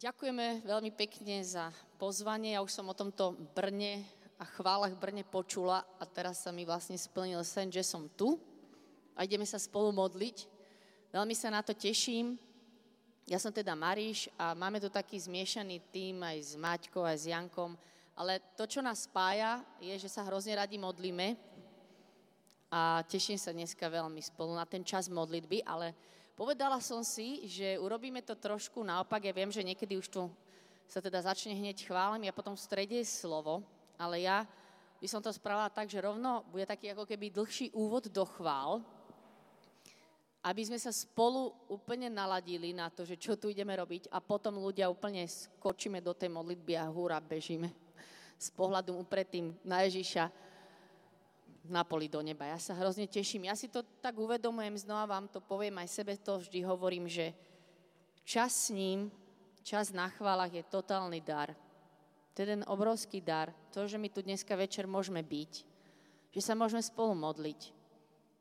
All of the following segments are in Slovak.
Ďakujeme veľmi pekne za pozvanie. Ja už som o tomto Brne a chválach Brne počula a teraz sa mi vlastne splnil sen, že som tu a ideme sa spolu modliť. Veľmi sa na to teším. Ja som teda Maríš a máme tu taký zmiešaný tým aj s Maťkou, aj s Jankom, ale to, čo nás spája, je, že sa hrozne radi modlíme a teším sa dneska veľmi spolu na ten čas modlitby, ale Povedala som si, že urobíme to trošku naopak. Ja viem, že niekedy už tu sa teda začne hneď chválem a potom v strede je slovo, ale ja by som to spravila tak, že rovno bude taký ako keby dlhší úvod do chvál, aby sme sa spolu úplne naladili na to, že čo tu ideme robiť a potom ľudia úplne skočíme do tej modlitby a húra bežíme s pohľadom upretým na Ježiša na poli do neba. Ja sa hrozne teším. Ja si to tak uvedomujem, znova vám to poviem, aj sebe to vždy hovorím, že čas s ním, čas na chválach je totálny dar. To je ten obrovský dar. To, že my tu dneska večer môžeme byť, že sa môžeme spolu modliť,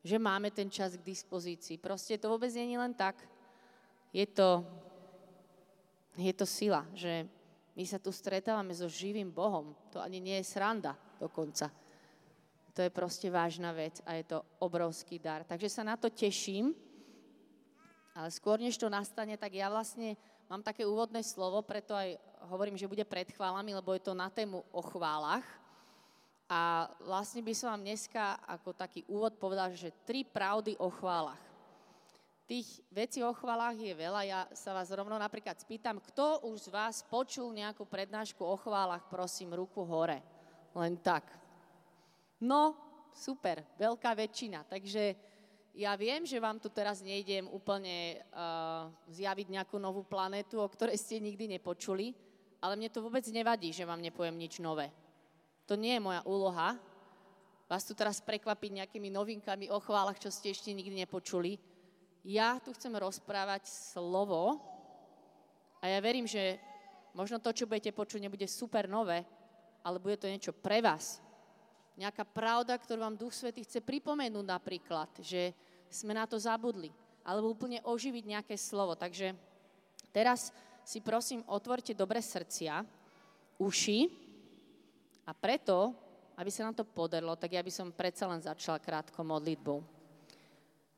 že máme ten čas k dispozícii. Proste to vôbec nie je len tak. Je to, je to sila, že my sa tu stretávame so živým Bohom. To ani nie je sranda dokonca. To je proste vážna vec a je to obrovský dar. Takže sa na to teším. Ale skôr, než to nastane, tak ja vlastne mám také úvodné slovo, preto aj hovorím, že bude pred chválami, lebo je to na tému o chválach. A vlastne by som vám dneska ako taký úvod povedal, že tri pravdy o chválach. Tých vecí o chválach je veľa. Ja sa vás rovno napríklad spýtam, kto už z vás počul nejakú prednášku o chválach, prosím, ruku hore. Len tak. No, super, veľká väčšina. Takže ja viem, že vám tu teraz nejdem úplne uh, zjaviť nejakú novú planetu, o ktorej ste nikdy nepočuli, ale mne to vôbec nevadí, že vám nepoviem nič nové. To nie je moja úloha. Vás tu teraz prekvapiť nejakými novinkami o chválach, čo ste ešte nikdy nepočuli. Ja tu chcem rozprávať slovo a ja verím, že možno to, čo budete počuť, nebude super nové, ale bude to niečo pre vás, nejaká pravda, ktorú vám Duch Svetý chce pripomenúť napríklad, že sme na to zabudli, alebo úplne oživiť nejaké slovo. Takže teraz si prosím otvorte dobre srdcia, uši a preto, aby sa nám to podarilo, tak ja by som predsa len začala krátko modlitbou.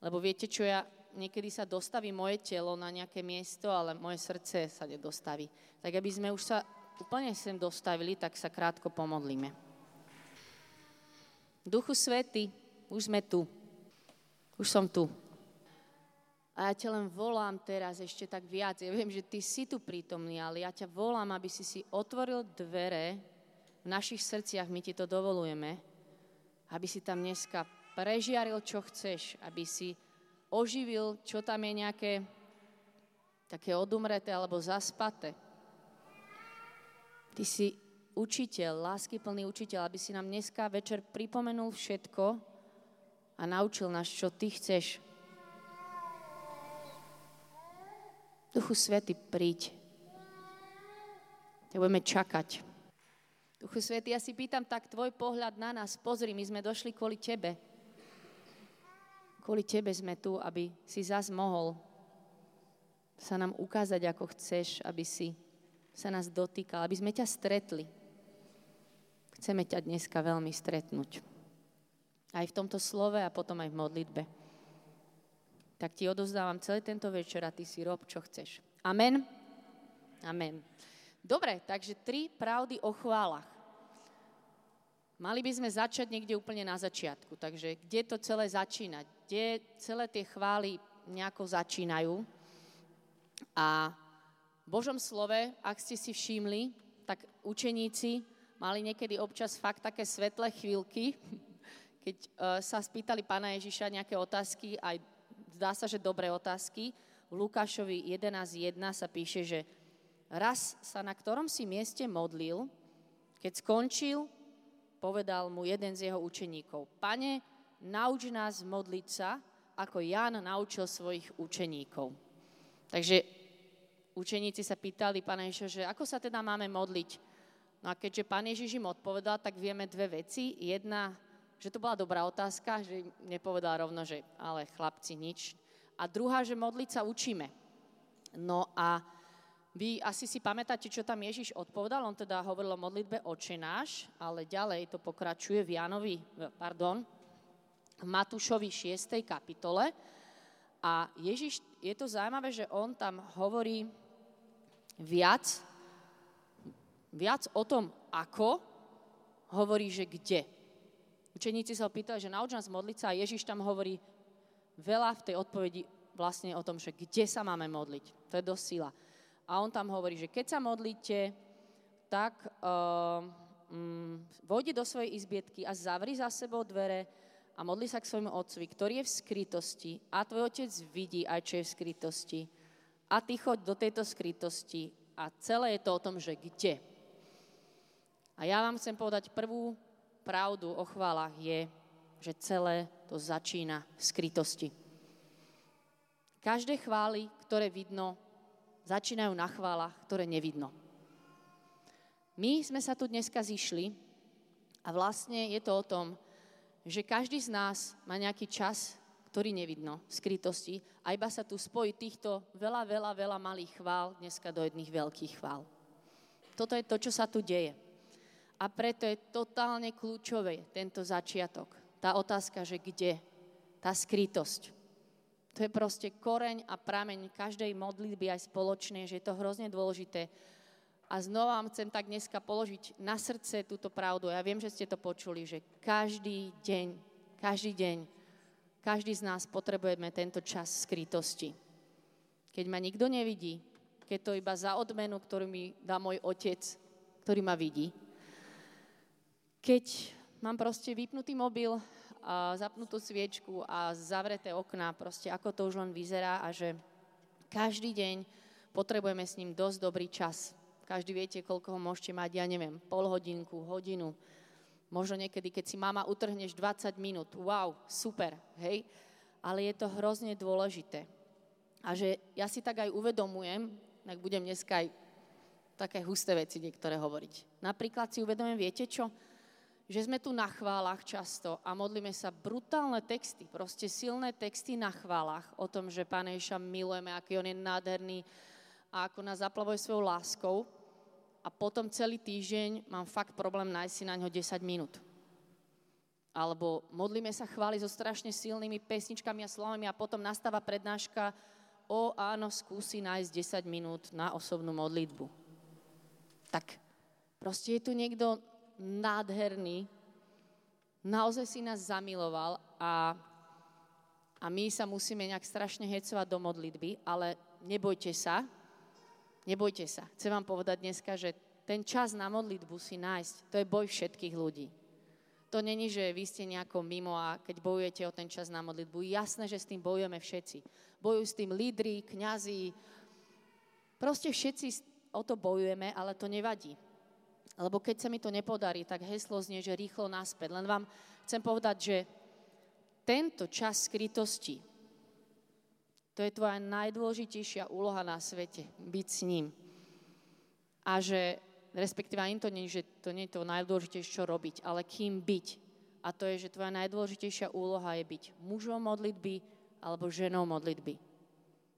Lebo viete čo, ja niekedy sa dostaví moje telo na nejaké miesto, ale moje srdce sa nedostaví. Tak aby sme už sa úplne sem dostavili, tak sa krátko pomodlíme. Duchu Svety, už sme tu. Už som tu. A ja ťa len volám teraz ešte tak viac. Ja viem, že ty si tu prítomný, ale ja ťa volám, aby si si otvoril dvere v našich srdciach, my ti to dovolujeme, aby si tam dneska prežiaril, čo chceš, aby si oživil, čo tam je nejaké také odumreté alebo zaspaté. Ty si učiteľ, plný učiteľ, aby si nám dneska večer pripomenul všetko a naučil nás, čo ty chceš. Duchu Svety, príď. Te budeme čakať. Duchu Svety, ja si pýtam tak tvoj pohľad na nás. Pozri, my sme došli kvôli tebe. Kvôli tebe sme tu, aby si zas mohol sa nám ukázať, ako chceš, aby si sa nás dotýkal, aby sme ťa stretli. Chceme ťa dneska veľmi stretnúť. Aj v tomto slove a potom aj v modlitbe. Tak ti odozdávam celý tento večer a ty si rob, čo chceš. Amen? Amen. Dobre, takže tri pravdy o chválach. Mali by sme začať niekde úplne na začiatku. Takže kde to celé začína? Kde celé tie chvály nejako začínajú? A v Božom slove, ak ste si všimli, tak učeníci mali niekedy občas fakt také svetlé chvíľky, keď uh, sa spýtali pána Ježiša nejaké otázky, aj zdá sa, že dobré otázky. V Lukášovi 11.1 sa píše, že raz sa na ktorom si mieste modlil, keď skončil, povedal mu jeden z jeho učeníkov, pane, nauč nás modliť sa, ako Jan naučil svojich učeníkov. Takže učeníci sa pýtali pána Ježiša, že ako sa teda máme modliť? No a keďže pán Ježiš im odpovedal, tak vieme dve veci. Jedna, že to bola dobrá otázka, že nepovedal rovno, že ale chlapci nič. A druhá, že modliť sa učíme. No a vy asi si pamätáte, čo tam Ježiš odpovedal, on teda hovoril o modlitbe očenáš, ale ďalej to pokračuje v Jánovi, pardon, v Matúšovi 6. kapitole. A Ježiš, je to zaujímavé, že on tam hovorí viac, viac o tom, ako, hovorí, že kde. Učeníci sa ho pýtali, že nauč nás modliť sa a Ježiš tam hovorí veľa v tej odpovedi vlastne o tom, že kde sa máme modliť. To je dosť sila. A on tam hovorí, že keď sa modlíte, tak uh, um, vojdi do svojej izbietky a zavri za sebou dvere a modli sa k svojmu otcovi, ktorý je v skrytosti a tvoj otec vidí aj, čo je v skrytosti. A ty choď do tejto skrytosti a celé je to o tom, že kde. A ja vám chcem povedať prvú pravdu o chválach je, že celé to začína v skrytosti. Každé chvály, ktoré vidno, začínajú na chválach, ktoré nevidno. My sme sa tu dneska zišli a vlastne je to o tom, že každý z nás má nejaký čas, ktorý nevidno, skrytosti a iba sa tu spojí týchto veľa, veľa, veľa malých chvál dneska do jedných veľkých chvál. Toto je to, čo sa tu deje. A preto je totálne kľúčové tento začiatok. Tá otázka, že kde? Tá skrytosť. To je proste koreň a prameň každej modlitby aj spoločnej, že je to hrozne dôležité. A znova vám chcem tak dneska položiť na srdce túto pravdu. Ja viem, že ste to počuli, že každý deň, každý deň, každý z nás potrebujeme tento čas skrytosti. Keď ma nikto nevidí, keď to iba za odmenu, ktorú mi dá môj otec, ktorý ma vidí. Keď mám proste vypnutý mobil a zapnutú sviečku a zavreté okná, proste ako to už len vyzerá a že každý deň potrebujeme s ním dosť dobrý čas. Každý viete, koľko ho môžete mať, ja neviem, pol hodinku, hodinu. Možno niekedy, keď si mama utrhneš 20 minút. Wow, super, hej? Ale je to hrozne dôležité. A že ja si tak aj uvedomujem, tak budem dneska aj také husté veci niektoré hovoriť. Napríklad si uvedomujem, viete čo? Že sme tu na chválach často a modlíme sa brutálne texty, proste silné texty na chválach o tom, že Pane Ježa milujeme, aký on je nádherný a ako nás zaplavuje svojou láskou. A potom celý týždeň mám fakt problém nájsť si na ňo 10 minút. Alebo modlíme sa chváli so strašne silnými pesničkami a slovami a potom nastáva prednáška o áno, skúsi nájsť 10 minút na osobnú modlitbu. Tak proste je tu niekto nádherný, naozaj si nás zamiloval a, a my sa musíme nejak strašne hecovať do modlitby, ale nebojte sa, nebojte sa. Chcem vám povedať dneska, že ten čas na modlitbu si nájsť, to je boj všetkých ľudí. To není, že vy ste nejako mimo a keď bojujete o ten čas na modlitbu, jasné, že s tým bojujeme všetci. Bojujú s tým lídry, kňazi, proste všetci o to bojujeme, ale to nevadí. Lebo keď sa mi to nepodarí, tak heslo znie, že rýchlo naspäť. Len vám chcem povedať, že tento čas skrytosti, to je tvoja najdôležitejšia úloha na svete, byť s ním. A že, respektíve ani to nie, že to nie je to najdôležitejšie, čo robiť, ale kým byť. A to je, že tvoja najdôležitejšia úloha je byť mužom modlitby alebo ženou modlitby.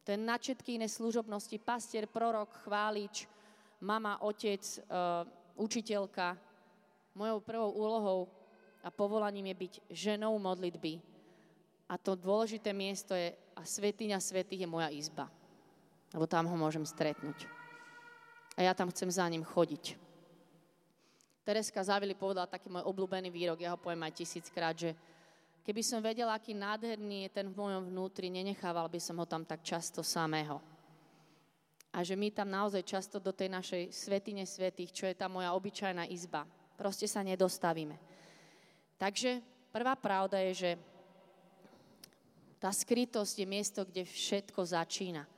To je na všetky iné služobnosti, pastier, prorok, chválič, mama, otec, uh, učiteľka, mojou prvou úlohou a povolaním je byť ženou modlitby. A to dôležité miesto je, a svetiňa svetých je moja izba. Lebo tam ho môžem stretnúť. A ja tam chcem za ním chodiť. Tereska Zavili povedala taký môj obľúbený výrok, ja ho poviem aj tisíckrát, že keby som vedela, aký nádherný je ten v mojom vnútri, nenechával by som ho tam tak často samého a že my tam naozaj často do tej našej svetine svetých, čo je tá moja obyčajná izba, proste sa nedostavíme. Takže prvá pravda je, že tá skrytosť je miesto, kde všetko začína.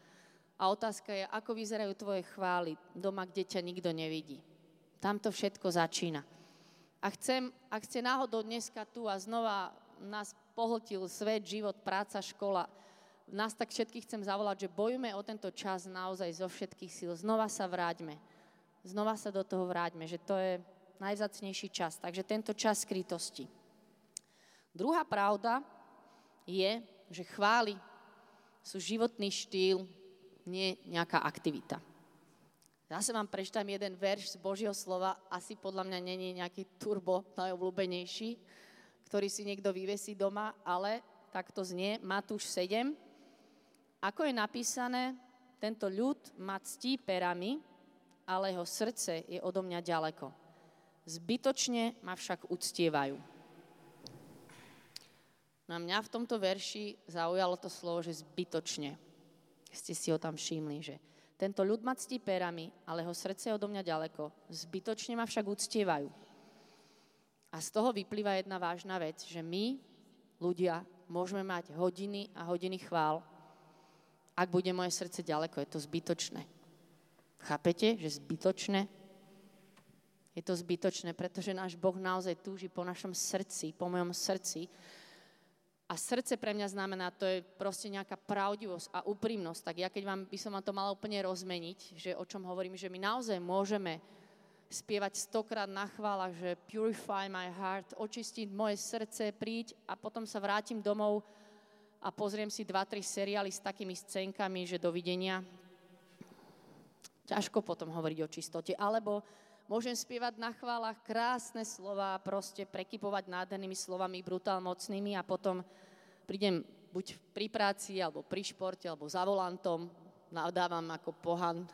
A otázka je, ako vyzerajú tvoje chvály doma, kde ťa nikto nevidí. Tam to všetko začína. A chcem, ak ste náhodou dneska tu a znova nás pohltil svet, život, práca, škola, nás tak všetkých chcem zavolať, že bojujme o tento čas naozaj zo všetkých síl. Znova sa vráťme. Znova sa do toho vráťme, že to je najzacnejší čas. Takže tento čas skrytosti. Druhá pravda je, že chvály sú životný štýl, nie nejaká aktivita. Zase vám prečítam jeden verš z Božieho slova, asi podľa mňa není nejaký turbo najobľúbenejší, ktorý si niekto vyvesí doma, ale takto znie Matúš 7. Ako je napísané, tento ľud ma ctí perami, ale jeho srdce je odo mňa ďaleko. Zbytočne ma však uctievajú. Na mňa v tomto verši zaujalo to slovo, že zbytočne. Ste si ho tam všimli, že tento ľud ma ctí perami, ale jeho srdce je odo mňa ďaleko. Zbytočne ma však uctievajú. A z toho vyplýva jedna vážna vec, že my, ľudia, môžeme mať hodiny a hodiny chvál. Ak bude moje srdce ďaleko, je to zbytočné. Chápete, že zbytočné? Je to zbytočné, pretože náš Boh naozaj túži po našom srdci, po mojom srdci, a srdce pre mňa znamená, to je proste nejaká pravdivosť a úprimnosť. Tak ja keď vám by som vám to mala úplne rozmeniť, že o čom hovorím, že my naozaj môžeme spievať stokrát na chvála, že purify my heart, očistiť moje srdce, príď a potom sa vrátim domov a pozriem si dva, tri seriály s takými scénkami, že dovidenia. Ťažko potom hovoriť o čistote. Alebo môžem spievať na chválach krásne slova, proste prekypovať nádhernými slovami, brutál mocnými a potom prídem buď pri práci, alebo pri športe, alebo za volantom, nadávam ako pohan.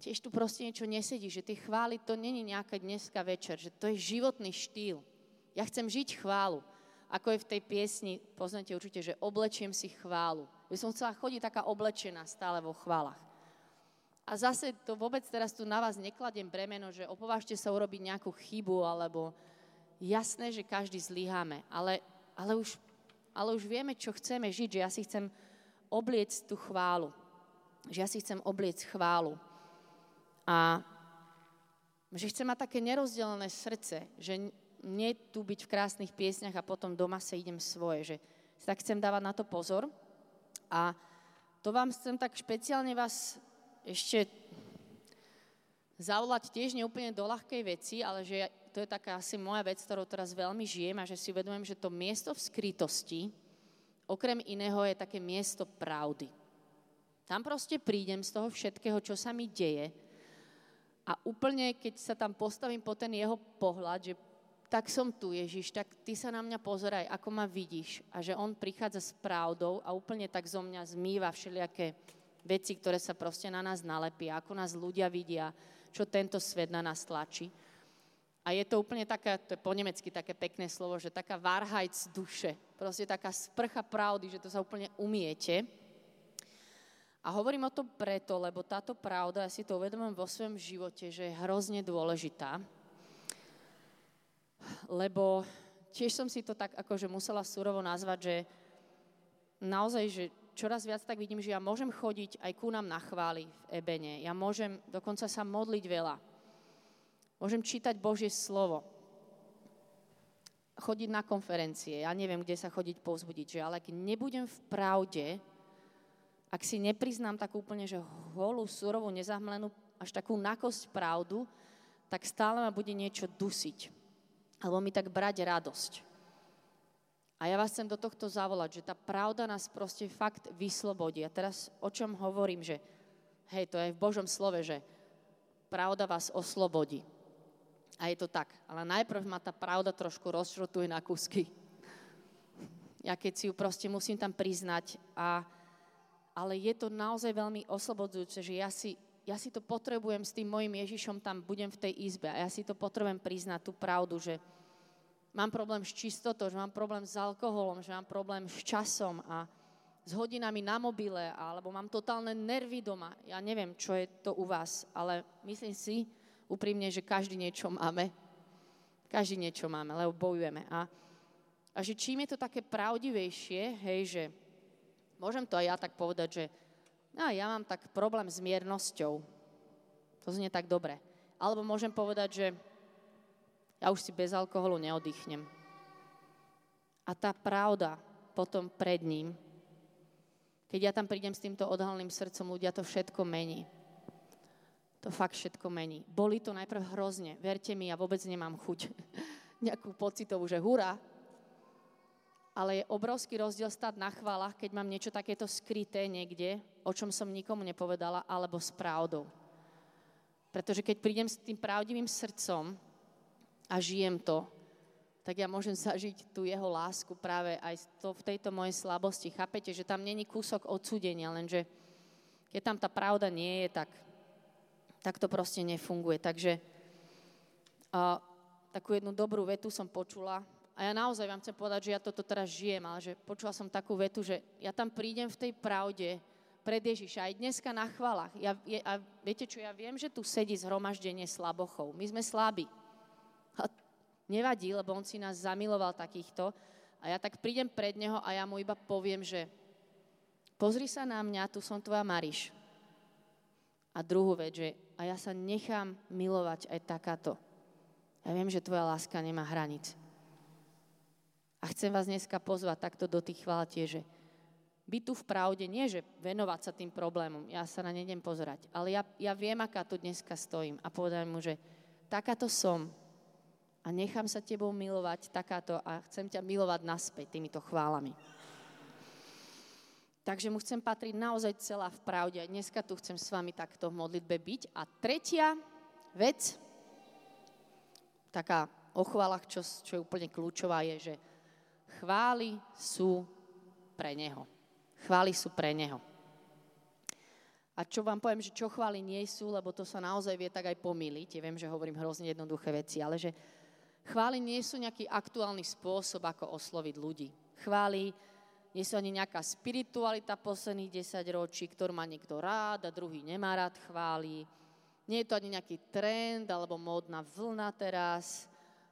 Tiež tu proste niečo nesedí, že tie chvály to není nejaká dneska večer, že to je životný štýl. Ja chcem žiť chválu. Ako je v tej piesni, poznáte určite, že oblečiem si chválu. By som chcela chodiť taká oblečená stále vo chválach. A zase to vôbec teraz tu na vás nekladiem bremeno, že opovážte sa urobiť nejakú chybu, alebo jasné, že každý zlyháme, ale, ale, už, ale už vieme, čo chceme žiť, že ja si chcem obliec tú chválu. Že ja si chcem obliec chválu. A že chcem mať také nerozdelené srdce, že nie tu byť v krásnych piesňach a potom doma sa idem svoje, že tak chcem dávať na to pozor. A to vám chcem tak špeciálne vás ešte zavolať tiež neúplne do ľahkej veci, ale že to je taká asi moja vec, ktorou teraz veľmi žijem a že si uvedomujem, že to miesto v skrytosti, okrem iného, je také miesto pravdy. Tam proste prídem z toho všetkého, čo sa mi deje a úplne, keď sa tam postavím po ten jeho pohľad, že tak som tu, Ježiš, tak ty sa na mňa pozeraj, ako ma vidíš. A že on prichádza s pravdou a úplne tak zo mňa zmýva všelijaké veci, ktoré sa proste na nás nalepia, ako nás ľudia vidia, čo tento svet na nás tlačí. A je to úplne také, to je po nemecky také pekné slovo, že taká Wahrheits duše, proste taká sprcha pravdy, že to sa úplne umiete. A hovorím o tom preto, lebo táto pravda, ja si to uvedomujem vo svojom živote, že je hrozne dôležitá. Lebo tiež som si to tak akože musela surovo nazvať, že naozaj, že čoraz viac tak vidím, že ja môžem chodiť aj ku nám na chvály v Ebene. Ja môžem dokonca sa modliť veľa. Môžem čítať Božie slovo. Chodiť na konferencie. Ja neviem, kde sa chodiť povzbudiť. Že, ale keď nebudem v pravde, ak si nepriznám takú úplne, že holú, surovú, nezahmlenú, až takú nakosť pravdu, tak stále ma bude niečo dusiť. Alebo mi tak brať radosť. A ja vás chcem do tohto zavolať, že tá pravda nás proste fakt vyslobodí. A teraz o čom hovorím, že hej, to je v Božom slove, že pravda vás oslobodí. A je to tak. Ale najprv ma tá pravda trošku rozšrotuje na kusky. Ja keď si ju proste musím tam priznať. A, ale je to naozaj veľmi oslobodzujúce, že ja si, ja si to potrebujem s tým mojim Ježišom, tam budem v tej izbe a ja si to potrebujem priznať, tú pravdu, že, mám problém s čistotou, že mám problém s alkoholom, že mám problém s časom a s hodinami na mobile, alebo mám totálne nervy doma. Ja neviem, čo je to u vás, ale myslím si úprimne, že každý niečo máme. Každý niečo máme, lebo bojujeme. A, a že čím je to také pravdivejšie, hej, že môžem to aj ja tak povedať, že no, ja mám tak problém s miernosťou. To znie tak dobre. Alebo môžem povedať, že ja už si bez alkoholu neoddychnem. A tá pravda potom pred ním, keď ja tam prídem s týmto odhalným srdcom, ľudia to všetko mení. To fakt všetko mení. Boli to najprv hrozne. Verte mi, ja vôbec nemám chuť nejakú pocitovú, že hurá. Ale je obrovský rozdiel stať na chválach, keď mám niečo takéto skryté niekde, o čom som nikomu nepovedala, alebo s pravdou. Pretože keď prídem s tým pravdivým srdcom a žijem to, tak ja môžem zažiť tú jeho lásku práve aj to, v tejto mojej slabosti. Chápete, že tam není kúsok odsúdenia, lenže keď tam tá pravda nie je, tak, tak to proste nefunguje. Takže a, takú jednu dobrú vetu som počula a ja naozaj vám chcem povedať, že ja toto teraz žijem, ale že počula som takú vetu, že ja tam prídem v tej pravde pred Ježiša aj dneska na chvalách. Ja, je, a viete čo, ja viem, že tu sedí zhromaždenie slabochov. My sme slabí. A nevadí, lebo on si nás zamiloval takýchto. A ja tak prídem pred neho a ja mu iba poviem, že pozri sa na mňa, tu som tvoja Mariš. A druhú vec, že a ja sa nechám milovať aj takáto. Ja viem, že tvoja láska nemá hranic. A chcem vás dneska pozvať takto do tých chvál tieže. Byť tu v pravde, nie že venovať sa tým problémom, ja sa na ne idem pozerať, ale ja, ja viem, aká tu dneska stojím a povedať mu, že takáto som, a nechám sa tebou milovať takáto a chcem ťa milovať naspäť týmito chválami. Takže mu chcem patriť naozaj celá v pravde. A dneska tu chcem s vami takto v modlitbe byť. A tretia vec, taká o chválach, čo, čo je úplne kľúčová, je, že chvály sú pre Neho. Chvály sú pre Neho. A čo vám poviem, že čo chvály nie sú, lebo to sa naozaj vie tak aj pomýliť. Ja viem, že hovorím hrozne jednoduché veci, ale že Chvály nie sú nejaký aktuálny spôsob, ako osloviť ľudí. Chvály nie sú ani nejaká spiritualita posledných 10 ročí, ktorú má niekto rád a druhý nemá rád chvály. Nie je to ani nejaký trend alebo módna vlna teraz.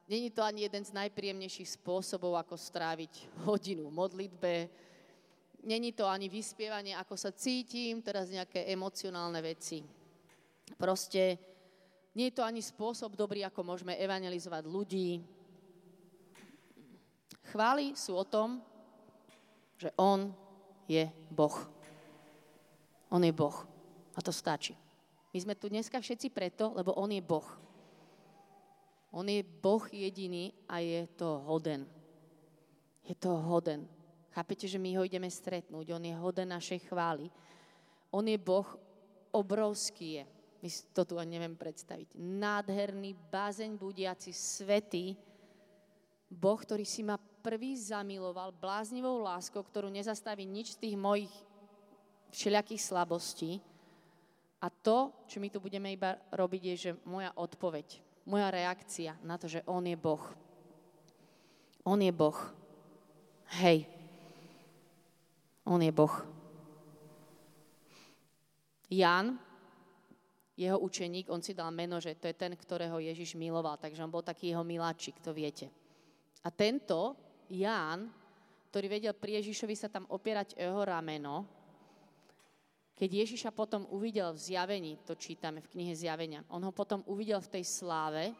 Není to ani jeden z najpríjemnejších spôsobov, ako stráviť hodinu v modlitbe. Není to ani vyspievanie, ako sa cítim, teraz nejaké emocionálne veci. Proste nie je to ani spôsob dobrý, ako môžeme evangelizovať ľudí. Chvály sú o tom, že On je Boh. On je Boh. A to stačí. My sme tu dneska všetci preto, lebo On je Boh. On je Boh jediný a je to hoden. Je to hoden. Chápete, že my ho ideme stretnúť. On je hoden našej chvály. On je Boh, obrovský je my to tu ani neviem predstaviť. Nádherný, bázeň budiaci, svetý Boh, ktorý si ma prvý zamiloval bláznivou láskou, ktorú nezastaví nič z tých mojich všelijakých slabostí. A to, čo my tu budeme iba robiť, je, že moja odpoveď, moja reakcia na to, že On je Boh. On je Boh. Hej. On je Boh. Jan jeho učeník, on si dal meno, že to je ten, ktorého Ježiš miloval, takže on bol taký jeho miláčik, to viete. A tento Ján, ktorý vedel pri Ježišovi sa tam opierať o jeho rameno, keď Ježiša potom uvidel v zjavení, to čítame v knihe Zjavenia, on ho potom uvidel v tej sláve,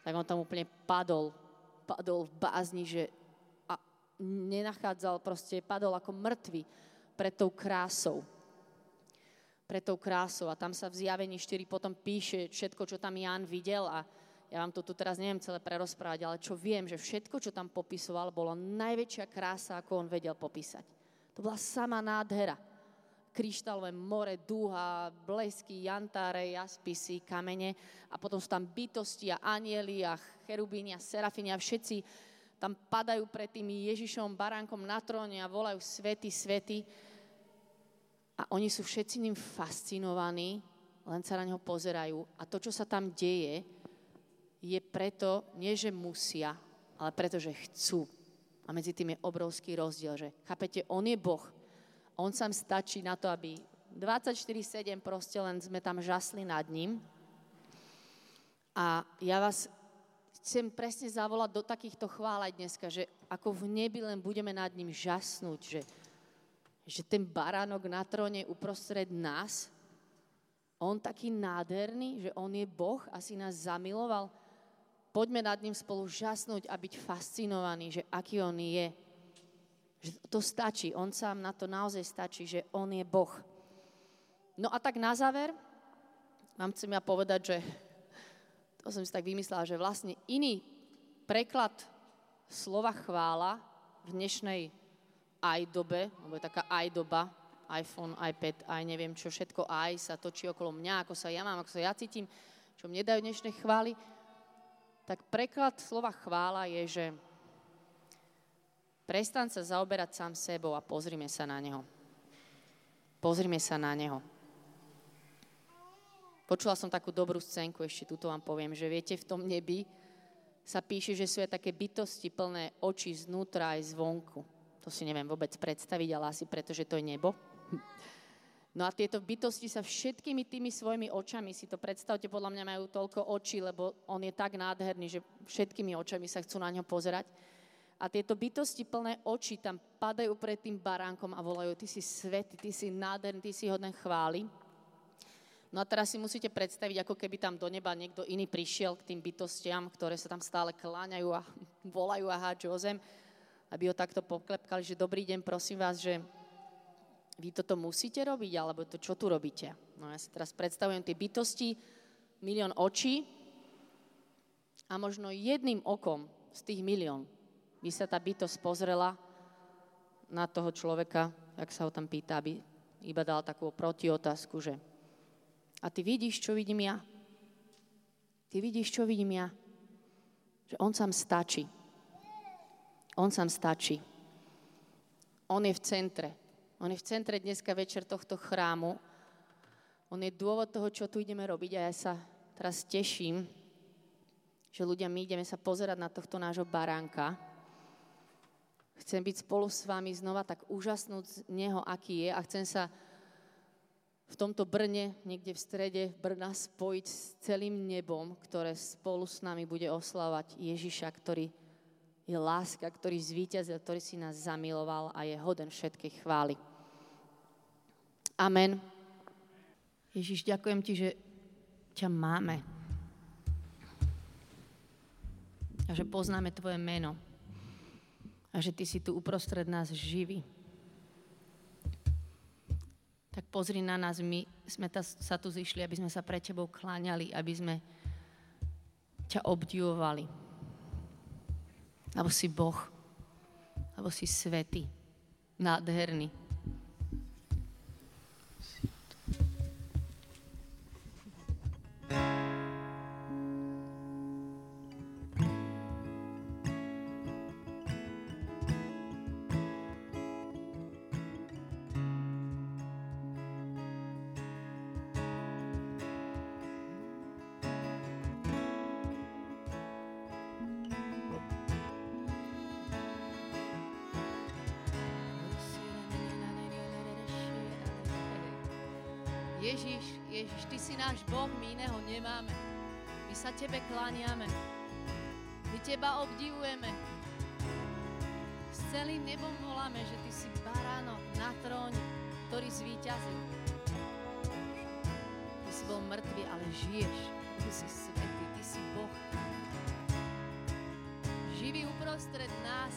tak on tam úplne padol, padol v bázni, že nenachádzal, proste padol ako mŕtvy pred tou krásou pred tou krásou. A tam sa v zjavení 4 potom píše všetko, čo tam Ján videl a ja vám to tu teraz neviem celé prerozprávať, ale čo viem, že všetko, čo tam popisoval, bolo najväčšia krása, ako on vedel popísať. To bola sama nádhera. Kryštálové more, duha, blesky, jantáre, jaspisy, kamene a potom sú tam bytosti a anieli a cherubíni a serafíni a všetci tam padajú pred tým Ježišom baránkom na tróne a volajú svety, svety. A oni sú všetci ním fascinovaní, len sa na neho pozerajú. A to, čo sa tam deje, je preto, nie že musia, ale preto, že chcú. A medzi tým je obrovský rozdiel, že chápete, on je Boh. On sám stačí na to, aby 24-7 proste len sme tam žasli nad ním. A ja vás chcem presne zavolať do takýchto chvál aj dneska, že ako v nebi len budeme nad ním žasnúť, že že ten baránok na tróne uprostred nás, on taký nádherný, že on je Boh a si nás zamiloval. Poďme nad ním spolu žasnúť a byť fascinovaní, že aký on je. Že to stačí, on sám na to naozaj stačí, že on je Boh. No a tak na záver vám chcem ja povedať, že to som si tak vymyslela, že vlastne iný preklad slova chvála v dnešnej aj dobe, lebo je taká aj doba, iPhone, iPad, aj neviem čo, všetko aj sa točí okolo mňa, ako sa ja mám, ako sa ja cítim, čo mne dajú dnešné chvály, tak preklad slova chvála je, že prestan sa zaoberať sám sebou a pozrime sa na neho. Pozrime sa na neho. Počula som takú dobrú scénku, ešte túto vám poviem, že viete, v tom nebi sa píše, že sú aj také bytosti plné očí znútra aj zvonku. To si neviem vôbec predstaviť, ale asi preto, že to je nebo. No a tieto bytosti sa všetkými tými svojimi očami, si to predstavte, podľa mňa majú toľko očí, lebo on je tak nádherný, že všetkými očami sa chcú na ňo pozerať. A tieto bytosti plné očí tam padajú pred tým baránkom a volajú, ty si svetý, ty si nádherný, ty si hodný chvály. No a teraz si musíte predstaviť, ako keby tam do neba niekto iný prišiel k tým bytostiam, ktoré sa tam stále kláňajú a volajú a háču o zem, aby ho takto poklepkali, že dobrý deň, prosím vás, že vy toto musíte robiť, alebo to čo tu robíte? No ja si teraz predstavujem tie bytosti, milión očí a možno jedným okom z tých milión by sa tá bytosť pozrela na toho človeka, jak sa ho tam pýta, aby iba dal takú protiotázku, že a ty vidíš, čo vidím ja? Ty vidíš, čo vidím ja? Že on sám stačí. On sám stačí. On je v centre. On je v centre dneska večer tohto chrámu. On je dôvod toho, čo tu ideme robiť a ja sa teraz teším, že ľudia, my ideme sa pozerať na tohto nášho baránka. Chcem byť spolu s vami znova tak úžasnúť z neho, aký je a chcem sa v tomto Brne, niekde v strede Brna, spojiť s celým nebom, ktoré spolu s nami bude oslavať Ježiša, ktorý je láska, ktorý zvíťazil, ktorý si nás zamiloval a je hoden všetkej chvály. Amen. Ježiš, ďakujem ti, že ťa máme. A že poznáme tvoje meno. A že ty si tu uprostred nás živý pozri na nás, my sme ta, sa tu zišli, aby sme sa pre Tebou kláňali, aby sme ťa obdivovali. Lebo si Boh, lebo si svetý, nádherný. Ježiš, Ježiš, Ty si náš Boh, my iného nemáme. My sa Tebe kláňame. My Teba obdivujeme. S celým nebom voláme, že Ty si baránok na tróne, ktorý zvíťazil. Ty si bol mŕtvý, ale žiješ. Ty si svetý, Ty si Boh. Živý uprostred nás,